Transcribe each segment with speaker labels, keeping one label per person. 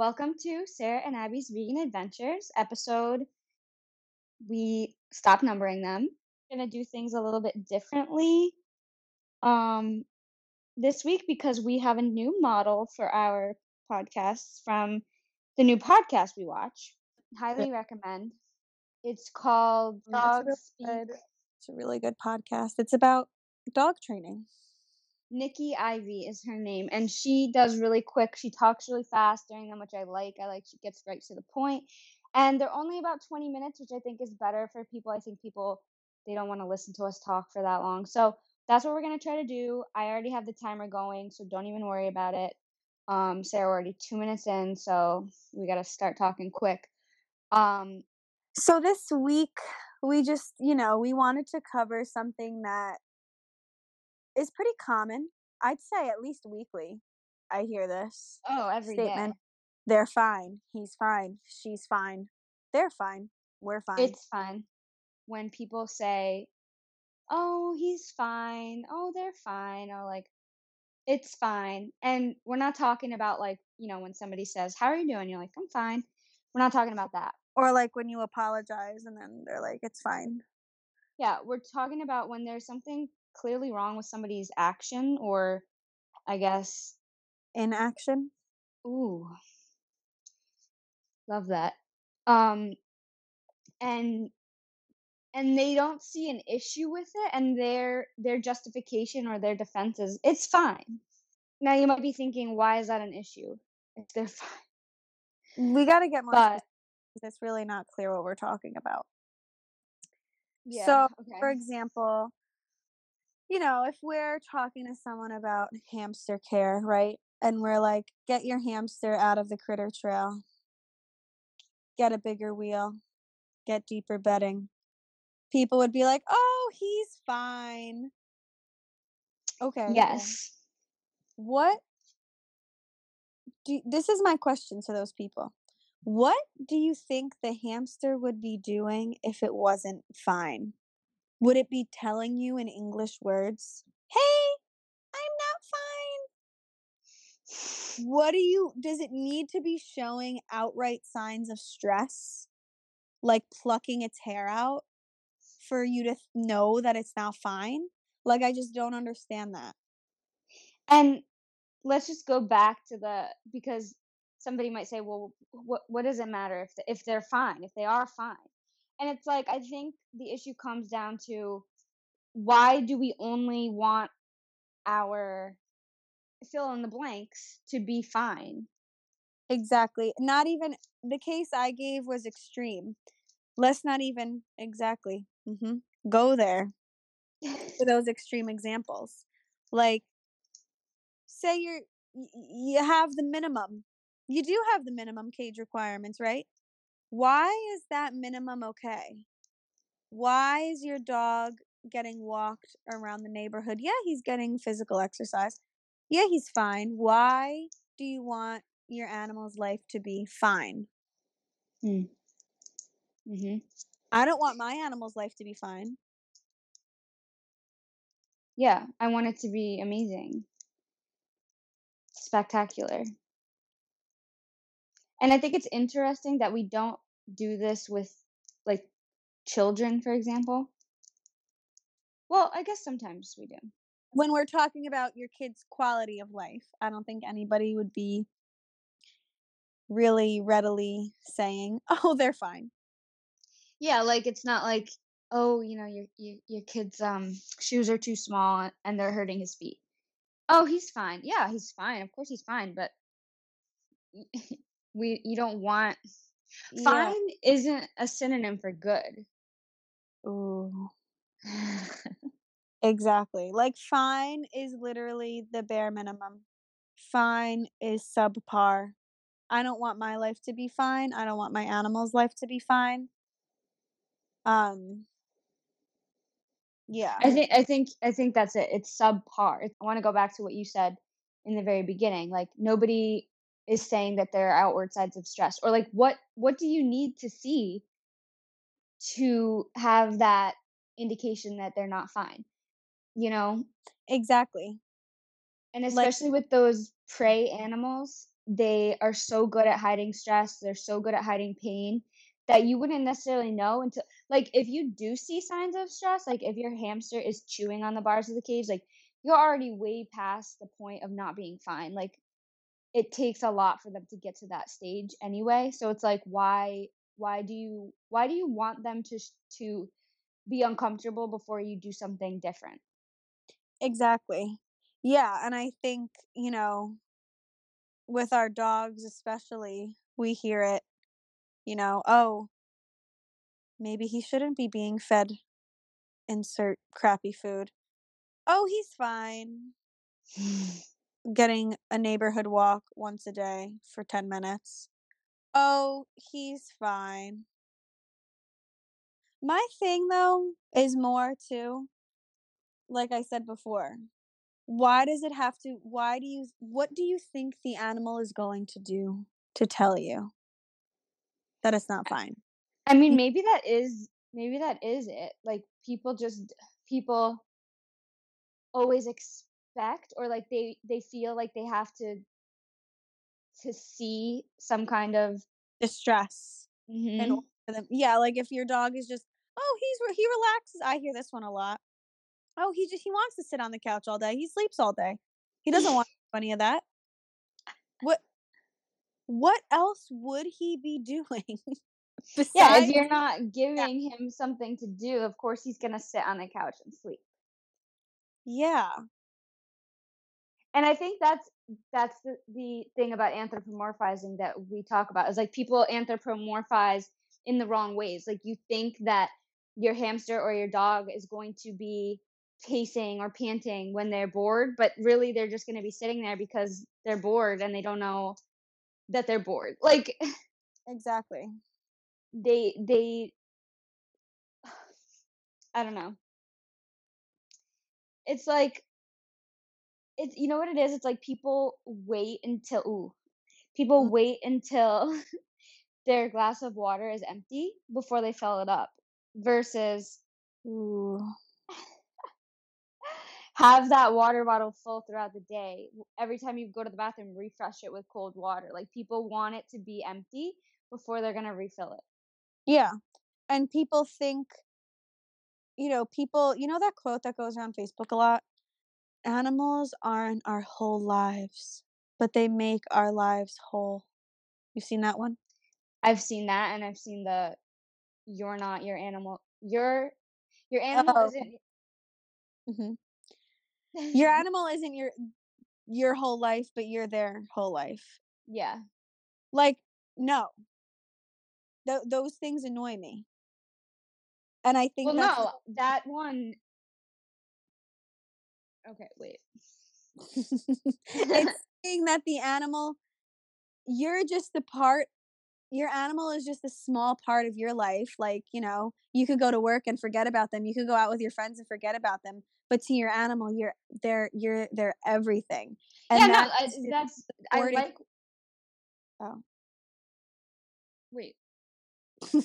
Speaker 1: Welcome to Sarah and Abby's Vegan Adventures episode. We stopped numbering them. Gonna do things a little bit differently um this week because we have a new model for our podcasts from the new podcast we watch. Highly recommend. It's called Dog Speak.
Speaker 2: It's a really good podcast. It's about dog training.
Speaker 1: Nikki Ivy is her name, and she does really quick. She talks really fast during them, which I like. I like she gets right to the point, and they're only about twenty minutes, which I think is better for people. I think people they don't want to listen to us talk for that long, so that's what we're gonna try to do. I already have the timer going, so don't even worry about it. Um, Sarah, we're already two minutes in, so we gotta start talking quick. Um,
Speaker 2: So this week we just, you know, we wanted to cover something that is pretty common. I'd say at least weekly. I hear this
Speaker 1: oh, every day.
Speaker 2: statement. They're fine. He's fine. She's fine. They're fine. We're fine.
Speaker 1: It's fine when people say, "Oh, he's fine. Oh, they're fine." Or like, "It's fine." And we're not talking about like, you know, when somebody says, "How are you doing?" You're like, "I'm fine." We're not talking about that.
Speaker 2: or like when you apologize and then they're like, it's fine.
Speaker 1: Yeah, we're talking about when there's something clearly wrong with somebody's action or I guess,
Speaker 2: Inaction.
Speaker 1: ooh, love that. Um and and they don't see an issue with it and their their justification or their defense is it's fine now you might be thinking why is that an issue if they're fine
Speaker 2: We got to get more
Speaker 1: but
Speaker 2: it's really not clear what we're talking about.
Speaker 1: yeah
Speaker 2: So,
Speaker 1: okay
Speaker 2: for example, you know, if we're talking to someone about hamster care, right? And we're like, get your hamster out of the critter trail, get a bigger wheel, get deeper bedding. People would be like, oh, he's fine. Okay.
Speaker 1: yes
Speaker 2: What do this is my question to those people. What do you think the hamster would be doing if it wasn't fine? Would it be telling you in English words, "Hey, I'm not fine"? What do you does it need to be showing outright signs of stress? Like plucking its hair out for you to th- know that it's not fine? Like I just don't understand that.
Speaker 1: and let's just go back to the because somebody might say well what what does it matter if the, if they're fine if they are fine and it's like i think the issue comes down to why do we only want our fill in the blanks to be fine
Speaker 2: Exactly. Not even the case I gave was extreme. Let's not even exactly hmm go there for those extreme examples. Like, say you're you have the minimum. You do have the minimum cage requirements, right? Why is that minimum okay? Why is your dog getting walked around the neighborhood? Yeah, he's getting physical exercise. Yeah, he's fine. Why do you want your animal's life to be fine?
Speaker 1: mm-hmm.
Speaker 2: I don't want my animal's life to be fine.
Speaker 1: yeah i want it to be amazing spectacular and i think it's interesting that we don't do this with like children for example well i guess sometimes we do
Speaker 2: When we're talking about your kid's quality of life, I don't think anybody would be really readily saying, "Oh, they're fine."
Speaker 1: Yeah, like it's not like, oh, you know, your your your kid's um shoes are too small and they're hurting his feet. Oh, he's fine. Yeah, he's fine. Of course he's fine, but we you don't want
Speaker 2: Yeah.
Speaker 1: fine isn't a synonym for good.
Speaker 2: Ooh. Exactly. Like fine is literally the bare minimum. Fine is subpar. I don't want my life to be fine. I don't want my animal's life to be fine. Um yeah.
Speaker 1: I think I think I think that's it. It's subpar. I want to go back to what you said in the very beginning. Like nobody is saying that there are outward signs of stress or like what what do you need to see to have that indication that they're not fine? You know,
Speaker 2: Exactly.
Speaker 1: and
Speaker 2: Like
Speaker 1: especially with those prey animals, they are so good at hiding stress, they're so good at hiding pain that you wouldn't necessarily know until like if you do see signs of stress, like if your hamster is chewing on the bars of the cage, like you're already way past the point of not being fine. Like it takes a lot for them to get to that stage anyway. So it's like why why do you why do you want them to to be uncomfortable before you do something different?
Speaker 2: Exactly. Yeah, and I think, you know, with our dogs especially, we hear it, you know, oh, maybe he shouldn't be being fed insert crappy food. Oh, he's fine. Getting a neighborhood walk once a day for 10 minutes. Oh, he's fine. My thing though is more too, like I said before, why does it have to why do you what do you think the animal is going to do to tell you that it's not fine?
Speaker 1: I mean, maybe that is maybe that is it. Like people just people always expect or like they they feel like they have to to see some kind of
Speaker 2: distress
Speaker 1: Mhm.
Speaker 2: for them. Yeah, like if your dog is just, oh, he's he relaxes. I hear this one a lot. Oh, he just he wants to sit on the couch all day. He sleeps all day. He doesn't want any of that. What what else would he be doing? Besides,
Speaker 1: Yeah, if you're not giving him something to do, of course he's going to sit on the couch and sleep.
Speaker 2: yeah,
Speaker 1: And I think that's that's the, the thing about anthropomorphizing that we talk about is like people anthropomorphize in the wrong ways. Like you think that your hamster or your dog is going to be pacing or panting when they're bored, but really they're just going to be sitting there because they're bored and they don't know that they're bored. Like
Speaker 2: exactly.
Speaker 1: they they I don't know. It's like it's you know what it is? It's like people wait until ooh, people
Speaker 2: Mm.
Speaker 1: wait until their glass of water is empty before they fill it up versus
Speaker 2: Ooh.
Speaker 1: have that water bottle full throughout the day. Every time you go to the bathroom, refresh it with cold water. Like people want it to be empty before they're gonna refill it.
Speaker 2: Yeah. And people think, you know, people, you know that quote that goes around Facebook a lot? Animals aren't our whole lives, but they make our lives whole. You've seen that one?
Speaker 1: I've seen that, and I've seen the you're not your animal. Your your animal
Speaker 2: Oh.
Speaker 1: isn't.
Speaker 2: hmm Your animal isn't your your whole life, but you're their whole life.
Speaker 1: yeah.
Speaker 2: Like, no. Th- those things annoy me. And I think
Speaker 1: Well, no, that one. Okay, wait.
Speaker 2: it's saying that the animal you're just the part your animal is just a small part of your life like you know you could go to work and forget about them you could go out with your friends and forget about them but to your animal you're they're you're they're everything and
Speaker 1: yeah, no,
Speaker 2: that's
Speaker 1: I, that's I like.
Speaker 2: Oh.
Speaker 1: Wait.
Speaker 2: I'm,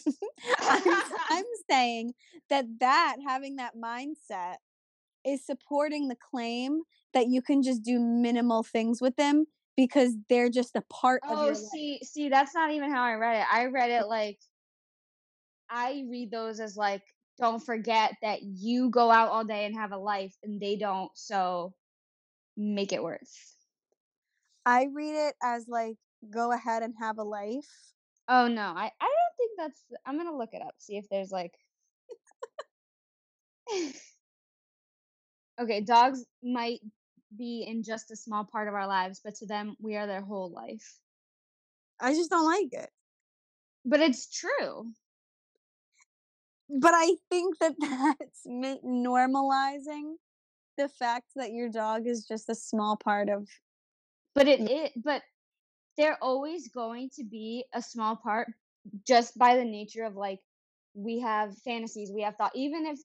Speaker 2: I'm saying that that having that mindset is supporting the claim that you can just do minimal things with them because they're just a part of
Speaker 1: Oh,
Speaker 2: your life.
Speaker 1: see, see, that's not even how I read it. I read it like. I read those as like, don't forget that you go out all day and have a life, and they don't. So, make it worth.
Speaker 2: I read it as like go ahead and have a life.
Speaker 1: Oh no, I I don't think that's. I'm gonna look it up. See if there's like. okay, dogs might be in just a small part of our lives, but to them, we are their whole life.
Speaker 2: I just don't like it.
Speaker 1: But it's true.
Speaker 2: But I think that that's normalizing the fact that your dog is just a small part of
Speaker 1: But it it but they're always going to be a small part just by the nature of like we have fantasies, we have thought. Even if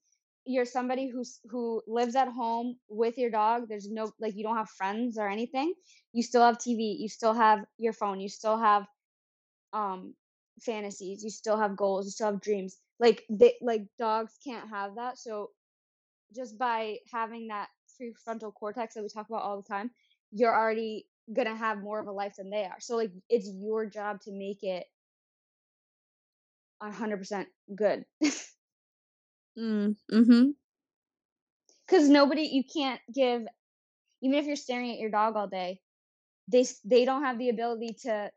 Speaker 1: you're somebody who's who lives at home with your dog, there's no like you don't have friends or anything. You still have TV, you still have your phone, you still have um fantasies, you still have goals, you still have dreams. Like they like dogs can't have that. So just by having that prefrontal cortex that we talk about all the time, you're already gonna have more of a life than they are. So like it's your job to make it 100% good.
Speaker 2: mm, mhm.
Speaker 1: Cuz nobody you can't give even if you're staring at your dog all day, they they don't have the ability to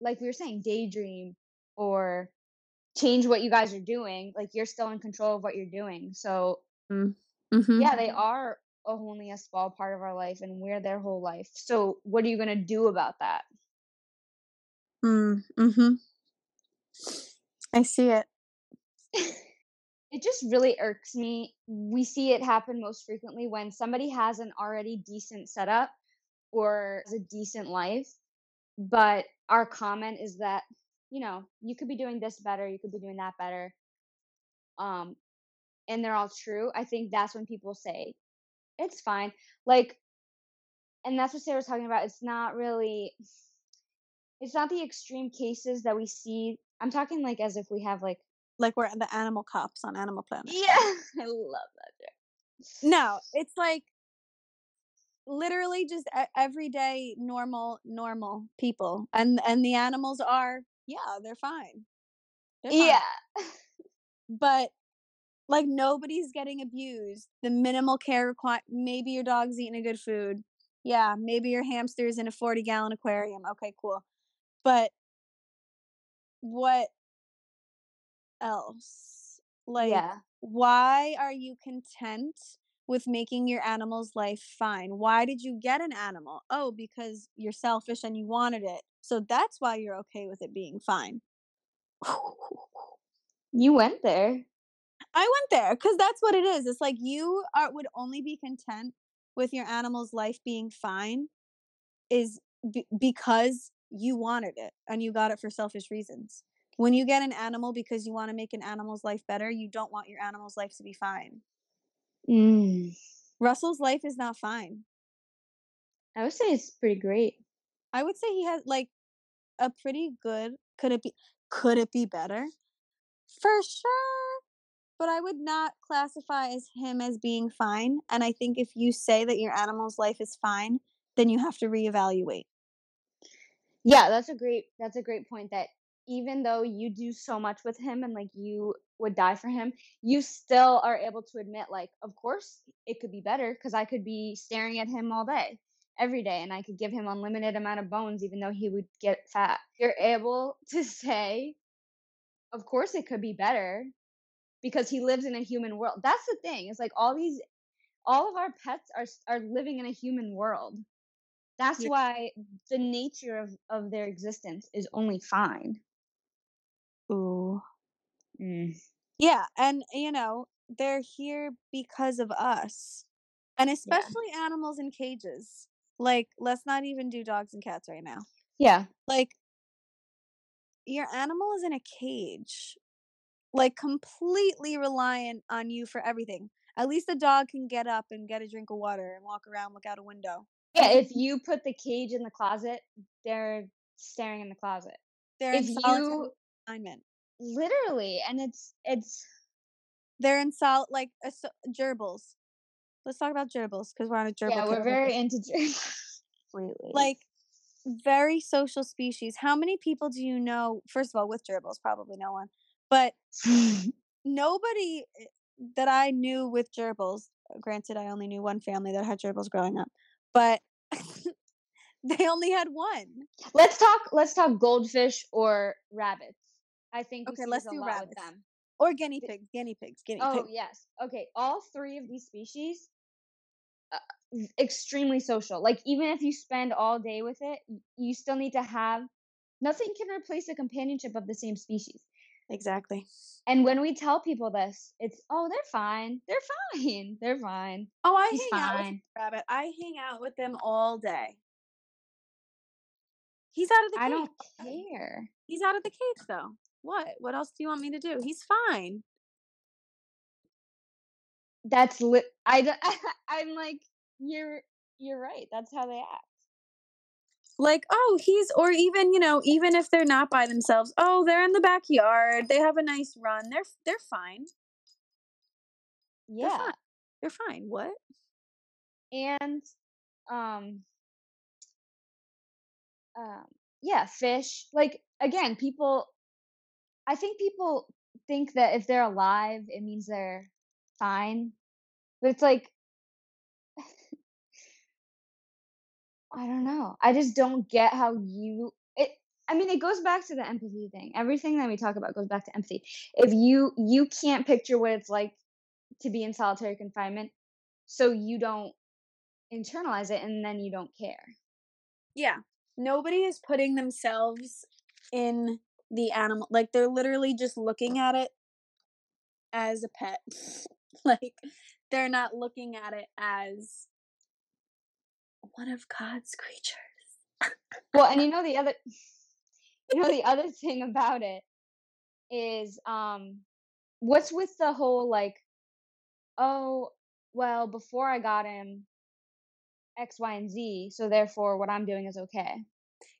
Speaker 1: like we were saying daydream or change what you guys are doing. Like you're still in control of what you're doing. So
Speaker 2: mm. mm-hmm.
Speaker 1: yeah, they are only a small part of our life and we're their whole life. So what are you going to do about that?
Speaker 2: Mm, mhm. I see it.
Speaker 1: it just really irks me. We see it happen most frequently when somebody has an already decent setup or a decent life, but our comment is that, you know, you could be doing this better, you could be doing that better. Um and they're all true. I think that's when people say it's fine. Like and that's what Sarah was talking about. It's not really it's not the extreme cases that we see. I'm talking like as if we have like
Speaker 2: like we're the animal cops on Animal Planet.
Speaker 1: Yeah, I love that.
Speaker 2: Joke. No, it's like literally just everyday normal normal people and and the animals are yeah they're fine,
Speaker 1: they're fine. yeah
Speaker 2: but like nobody's getting abused the minimal care required maybe your dog's eating a good food yeah maybe your hamster's in a 40 gallon aquarium okay cool but what else? Like, yeah. why are you content with making your animal's life fine? Why did you get an animal? Oh, because you're selfish and you wanted it. So that's why you're okay with it being fine.
Speaker 1: You went there.
Speaker 2: I went there because that's what it is. It's like you are would only be content with your animal's life being fine is b- because you wanted it and you got it for selfish reasons. When you get an animal because you want to make an animal's life better, you don't want your animal's life to be fine.
Speaker 1: Mm.
Speaker 2: Russell's life is not fine.
Speaker 1: I would say it's pretty great.
Speaker 2: I would say he has like a pretty good. Could it be? Could it be better? For sure. But I would not classify as him as being fine. And I think if you say that your animal's life is fine, then you have to reevaluate.
Speaker 1: Yeah, that's a great that's a great point that even though you do so much with him and like you would die for him, you still are able to admit like of course it could be better cuz I could be staring at him all day every day and I could give him unlimited amount of bones even though he would get fat. You're able to say of course it could be better because he lives in a human world. That's the thing. It's like all these all of our pets are are living in a human world. That's why the nature of, of their existence is only fine.
Speaker 2: Ooh.
Speaker 1: Mm.
Speaker 2: Yeah, and you know, they're here because of us. And especially yeah. animals in cages. Like, let's not even do dogs and cats right now.
Speaker 1: Yeah.
Speaker 2: Like your animal is in a cage. Like completely reliant on you for everything. At least the dog can get up and get a drink of water and walk around, look out a window.
Speaker 1: Yeah, if you put the cage in the closet, they're staring in the closet.
Speaker 2: They're if you
Speaker 1: Literally, and it's it's
Speaker 2: they're in sol like uh, gerbils. Let's talk about gerbils because we're on a gerbil.
Speaker 1: Yeah, we're very into gerbils.
Speaker 2: Completely. Like very social species. How many people do you know? First of all, with gerbils, probably no one, but nobody eh, that I knew with gerbils. Granted, I only knew one family that had gerbils growing up but they only had one.
Speaker 1: Let's talk. Let's talk goldfish or rabbits. I think
Speaker 2: okay. Let's do rabbits. them. Or guinea pigs. Guinea pigs. Guinea
Speaker 1: oh
Speaker 2: pigs.
Speaker 1: Oh yes. Okay. All three of these species, uh, extremely social. Like even if you spend all day with it, you still need to have. Nothing can replace the companionship of the same species.
Speaker 2: Exactly.
Speaker 1: And when we tell people this, it's oh they're fine, they're fine, they're fine.
Speaker 2: Oh, I He's hang fine. out with Rabbit. I hang out with them all day. He's out of the cage.
Speaker 1: I don't care.
Speaker 2: He's out of the cage though. What? What else do you want me to do? He's fine.
Speaker 1: That's lit. I I'm like you're you're right. That's how they act
Speaker 2: like oh he's or even you know even if they're not by themselves oh they're in the backyard they have a nice run they're they're fine
Speaker 1: yeah
Speaker 2: they're fine, they're fine. what
Speaker 1: and um um yeah, fish. Like again, people I think people think that if they're alive, it means they're fine. But it's like I don't know. I just don't get how you it I mean it goes back to the empathy thing. Everything that we talk about goes back to empathy. If you you can't picture what it's like to be in solitary confinement, so you don't internalize it and then you don't care.
Speaker 2: Yeah. Nobody is putting themselves in the animal like they're literally just looking at it as a pet. like they're not looking at it as one of God's creatures.
Speaker 1: well, and you know the other you know the other thing about it is um what's with the whole like oh well before I got him X, Y, and Z, so therefore what I'm doing is okay.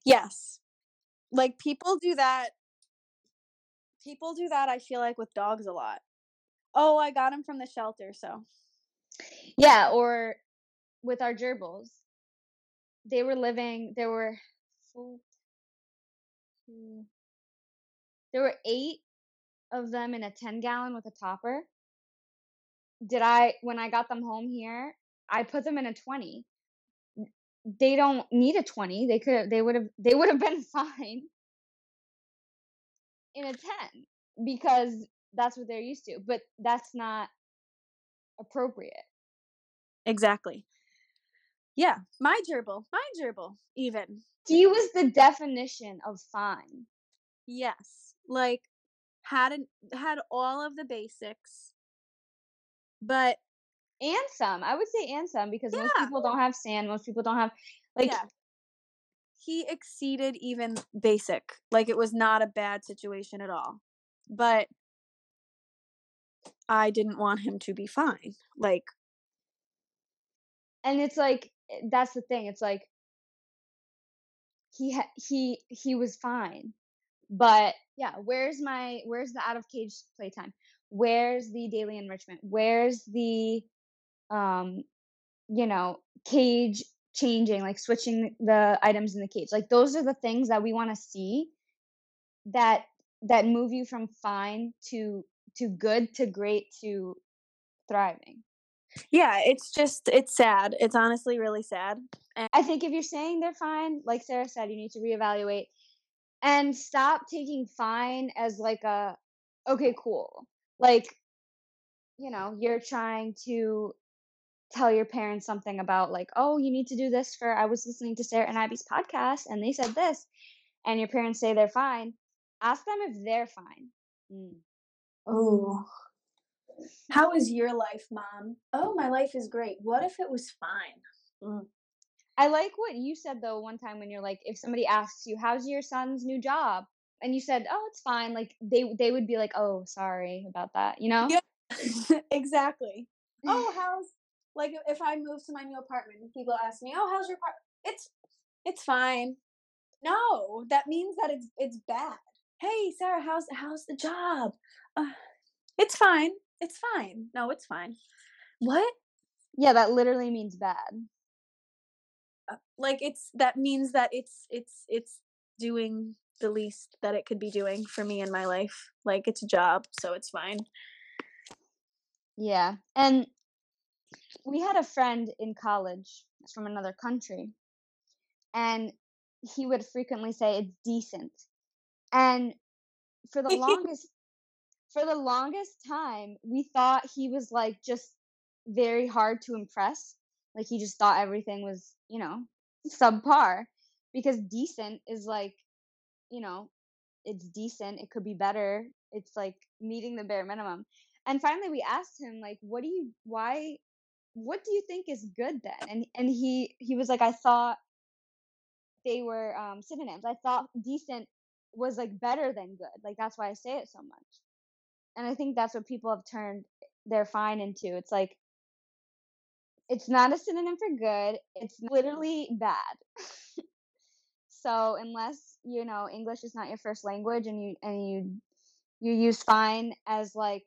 Speaker 2: Yes. Like people do that people do that I feel like with dogs a lot. Oh, I got him from the shelter, so.
Speaker 1: Yeah, or with our gerbils. They were living there were two. there were 8 of them in a 10 gallon with a topper. Did I when I got them home here, I put them in a 20 they don't need a 20 they could have, they would have they would have been fine in a 10 because that's what they're used to but that's not appropriate
Speaker 2: exactly yeah my gerbil my gerbil even
Speaker 1: he was the definition of fine
Speaker 2: yes like had an, had all of the basics but
Speaker 1: and some. I would say and some because yeah. most people don't have sand. Most people don't have like. Yeah.
Speaker 2: He exceeded even basic. Like it was not a bad situation at all, but I didn't want him to be fine. Like,
Speaker 1: and it's like eh, that's the thing. It's like he ha- he he was fine, but yeah. Where's my where's the out of cage playtime? Where's the daily enrichment? Where's the um you know cage changing like switching the items in the cage. Like those are the things that we want to see that that move you from fine to to good to great to thriving.
Speaker 2: Yeah it's just it's sad. It's honestly really sad
Speaker 1: and i think if you're saying they're fine like sarah said you need to reevaluate and stop taking fine as like a okay cool. Like you know you're trying to tell your parents something about like, oh, you need to do this for I was listening to Sarah and Abby's podcast and they said this, and your parents say they're fine, ask them if they're fine. Mm.
Speaker 2: Oh. How is your life, mom? Oh, my life is great. What if it was fine?
Speaker 1: Mm. I like what you said though one time when you're like, if somebody asks you, "How's your son's new job?" and you said, "Oh, it's fine," like they they would be like, "Oh, sorry about that," you know?
Speaker 2: Yeah, exactly. oh, how's like if I move to my new apartment and people ask me, "Oh, how's your apartment?" It's it's fine. No, that means that it's it's bad. Hey, Sarah, how's how's the job? Uh, it's fine. It's fine. No, it's fine. What?
Speaker 1: Yeah, that literally means bad.
Speaker 2: Uh, like it's that means that it's it's it's doing the least that it could be doing for me in my life. Like it's a job, so it's fine.
Speaker 1: Yeah. And we had a friend in college from another country, and he would frequently say it's decent. And for the longest for the longest time, we thought he was like just very hard to impress. Like he just thought everything was, you know, subpar because decent is like, you know, it's decent, it could be better. It's like meeting the bare minimum. And finally we asked him like, what do you why what do you think is good then? And and he he was like, I thought they were um, synonyms. I thought decent was like better than good. Like that's why I say it so much. And I think that's what people have turned their fine into. It's like it's not a synonym for good. It's literally bad. so unless you know English is not your first language and you and you you use fine as like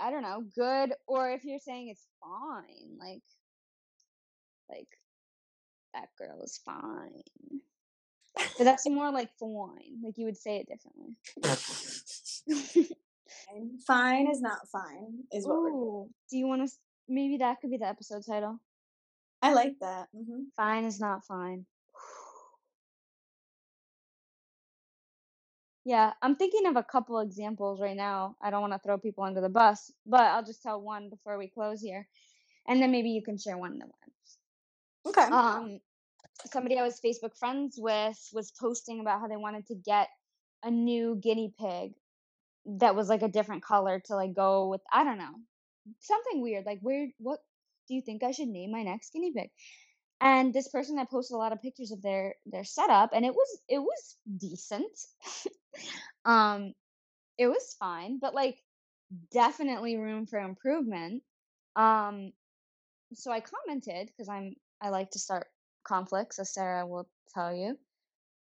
Speaker 1: I don't know, good or if you're saying it's fine, like like that girl is fine. But that's more like fine. Like you would say it differently.
Speaker 2: fine is not fine, is what we're
Speaker 1: Ooh, do you want to? Maybe that could be the episode title.
Speaker 2: I like that. hmm
Speaker 1: Fine is not fine. Yeah, I'm thinking of a couple examples right now. I don't want to throw people under the bus, but I'll just tell one before we close here, and then maybe you can share one of the ones.
Speaker 2: Okay.
Speaker 1: Um, somebody I was Facebook friends with was posting about how they wanted to get a new guinea pig that was like a different color to like go with I don't know something weird like where what do you think I should name my next guinea pig and this person that posted a lot of pictures of their their setup and it was it was decent um it was fine but like definitely room for improvement um so I commented because I'm I like to start conflicts as Sarah will tell you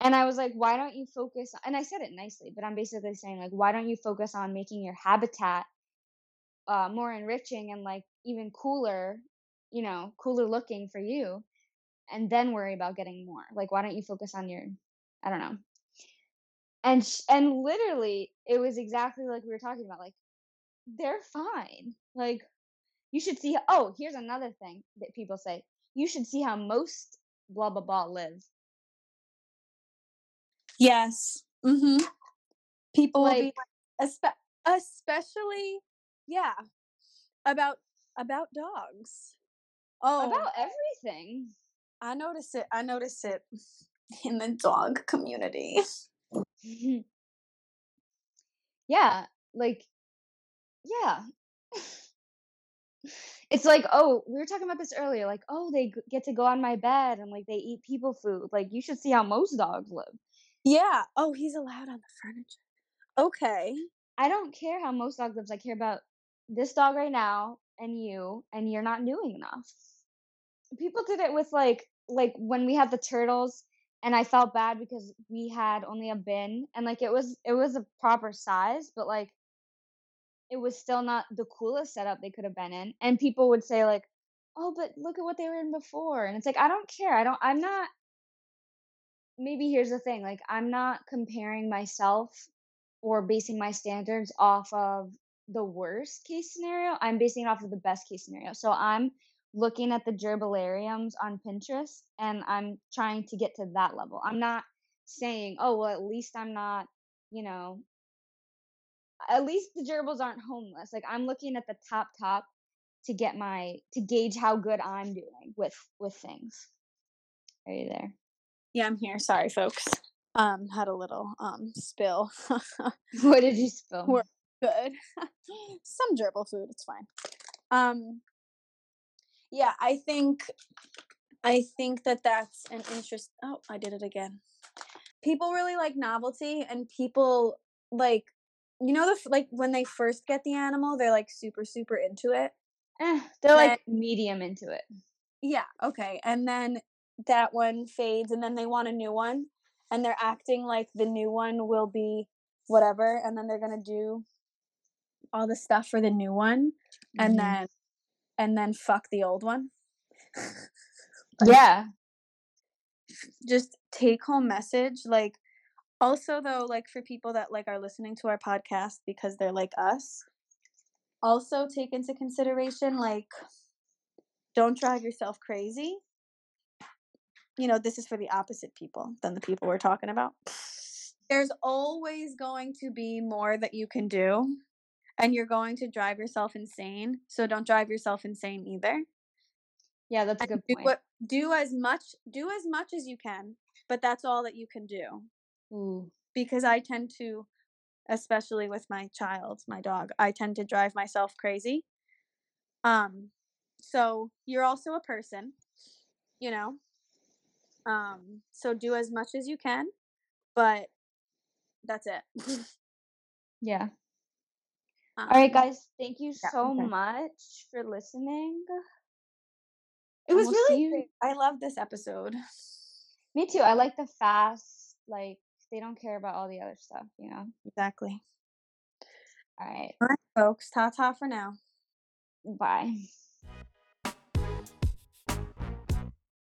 Speaker 1: and I was like, why don't you focus? And I said it nicely, but I'm basically saying, like, why don't you focus on making your habitat uh, more enriching and like even cooler, you know, cooler looking for you, and then worry about getting more. Like, why don't you focus on your, I don't know. And sh- and literally, it was exactly like we were talking about. Like, they're fine. Like, you should see. Oh, here's another thing that people say. You should see how most blah blah blah live.
Speaker 2: Yes. hmm People will be
Speaker 1: Like,
Speaker 2: like, espe- especially, yeah, about about dogs. Oh,
Speaker 1: about everything.
Speaker 2: I notice it. I notice it in the dog community.
Speaker 1: yeah, like yeah. it's like, oh, we were talking about this earlier. Like, oh, they g- get to go on my bed and like they eat people food. Like, you should see how most dogs live.
Speaker 2: Yeah. Oh, he's allowed on the furniture. Okay.
Speaker 1: I don't care how most dog lives. I care about this dog right now and you, and you're not doing enough. People did it with like like when we had the turtles and I felt bad because we had only a bin and like it was it was a proper size, but like it was still not the coolest setup they could have been in. And people would say like, "Oh, but look at what they were in before." And it's like, I don't care. I don't I'm not maybe here's the thing, like I'm not comparing myself or basing my standards off of the worst case scenario. I'm basing it off of the best case scenario. So I'm looking at the gerbilariums on Pinterest and I'm trying to get to that level. I'm not saying, "Oh, well at least I'm not, you know, at least the gerbils aren't homeless." Like I'm looking at the top top to get my to gauge how good I'm doing with with things. Are you there?
Speaker 2: Yeah, I'm here. Sorry, folks. Um, had a little um spill.
Speaker 1: what did you spill?
Speaker 2: We're good. Some gerbil food. It's fine. Um, yeah, I think, I think that that's an interest. Oh, I did it again. People really like novelty, and people like, you know, the like when they first get the animal, they're like super super into it.
Speaker 1: Eh, they're
Speaker 2: Then
Speaker 1: like medium into it.
Speaker 2: yeah, okay, and then that one fades, and then they want a new one, and they're acting like the new one will be whatever, and then they're gonna do all the stuff for the new one, and
Speaker 1: hmm
Speaker 2: then and then fuck the old one. like
Speaker 1: Yeah.
Speaker 2: just take home message like also though like for people that like are listening to our podcast because they're like us also take into consideration like don't drive yourself crazy you know this is for the opposite people than the people we're talking about there's always going to be more that you can do and you're going to drive yourself insane so don't drive yourself insane either
Speaker 1: Yeah, that's a good
Speaker 2: do
Speaker 1: point.
Speaker 2: what do as much do as much as you can but that's all that you can do
Speaker 1: Ooh.
Speaker 2: because i tend to especially with my child my dog i tend to drive myself crazy um so you're also a person you know um so do as much as you can but that's it
Speaker 1: Yeah. All right,
Speaker 2: um
Speaker 1: guys. Thank you
Speaker 2: yeah
Speaker 1: so
Speaker 2: okay
Speaker 1: much for listening.
Speaker 2: it
Speaker 1: And
Speaker 2: was
Speaker 1: we'll
Speaker 2: really i love this episode
Speaker 1: Me too. I like the fast, like, they don't care about all the other stuff, you know?
Speaker 2: exactly
Speaker 1: All right.
Speaker 2: all right folks ta ta for now
Speaker 1: Bye.